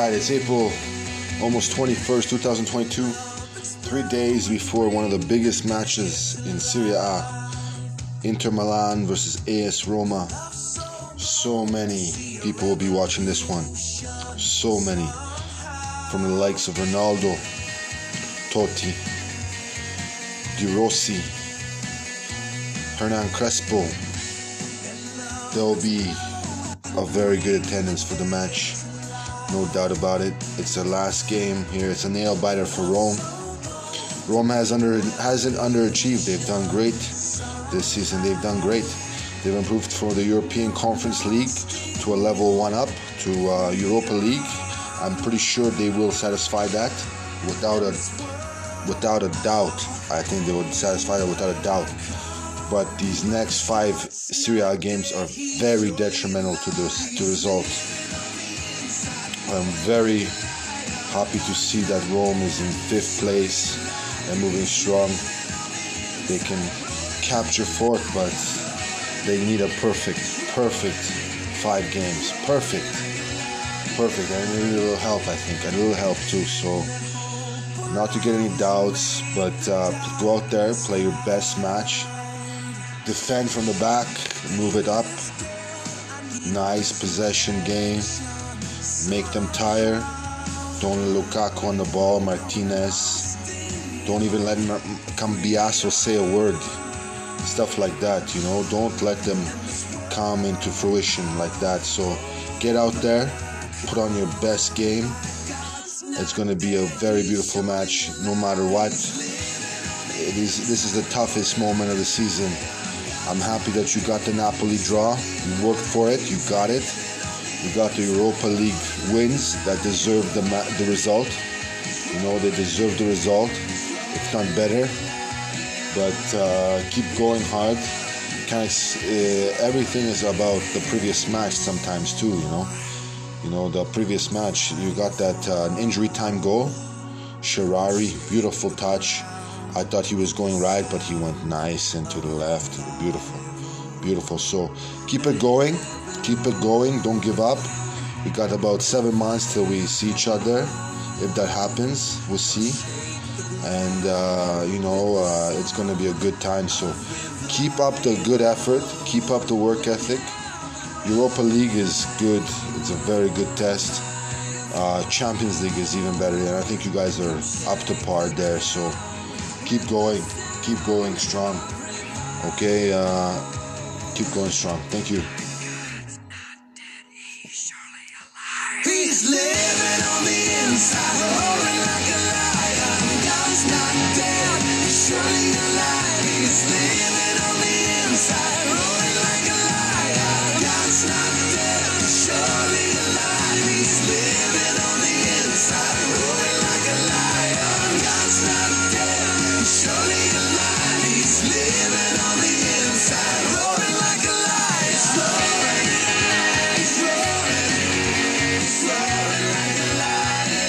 right, it's April almost 21st, 2022. Three days before one of the biggest matches in Serie A Inter Milan versus AS Roma. So many people will be watching this one. So many. From the likes of Ronaldo, Totti, De Rossi, Hernan Crespo. There will be a very good attendance for the match. No doubt about it. It's the last game here. It's a nail biter for Rome. Rome has under hasn't underachieved. They've done great this season. They've done great. They've improved from the European Conference League to a level one up to uh, Europa League. I'm pretty sure they will satisfy that without a without a doubt. I think they would satisfy that without a doubt but these next five Serie A games are very detrimental to the to results. I'm very happy to see that Rome is in fifth place and moving strong. They can capture fourth, but they need a perfect, perfect five games. Perfect, perfect, and a little help. I think, it will help too. So not to get any doubts, but uh, go out there, play your best match, defend from the back, move it up. Nice possession game. Make them tire. Don't Lukaku on the ball. Martinez. Don't even let Cambiaso say a word. Stuff like that, you know. Don't let them come into fruition like that. So get out there, put on your best game. It's going to be a very beautiful match, no matter what. It is. This is the toughest moment of the season I'm happy that you got the Napoli draw. You worked for it. You got it. You got the Europa League wins that deserve the ma- the result. You know they deserve the result, if not better. But uh, keep going hard. Kind uh, everything is about the previous match sometimes too. You know, you know the previous match. You got that uh, injury time goal. Shaarawy, beautiful touch I thought he was going right, but he went nice and to the left. Beautiful, beautiful. So keep it going, keep it going. Don't give up. We got about seven months till we see each other. If that happens, we'll see. And uh, you know, uh, it's gonna be a good time. So keep up the good effort, keep up the work ethic. Europa League is good. It's a very good test. Uh, Champions League is even better, and I think you guys are up to par there. So keep going, keep going strong. Okay, uh, keep going strong. Thank you. He's living on the inside.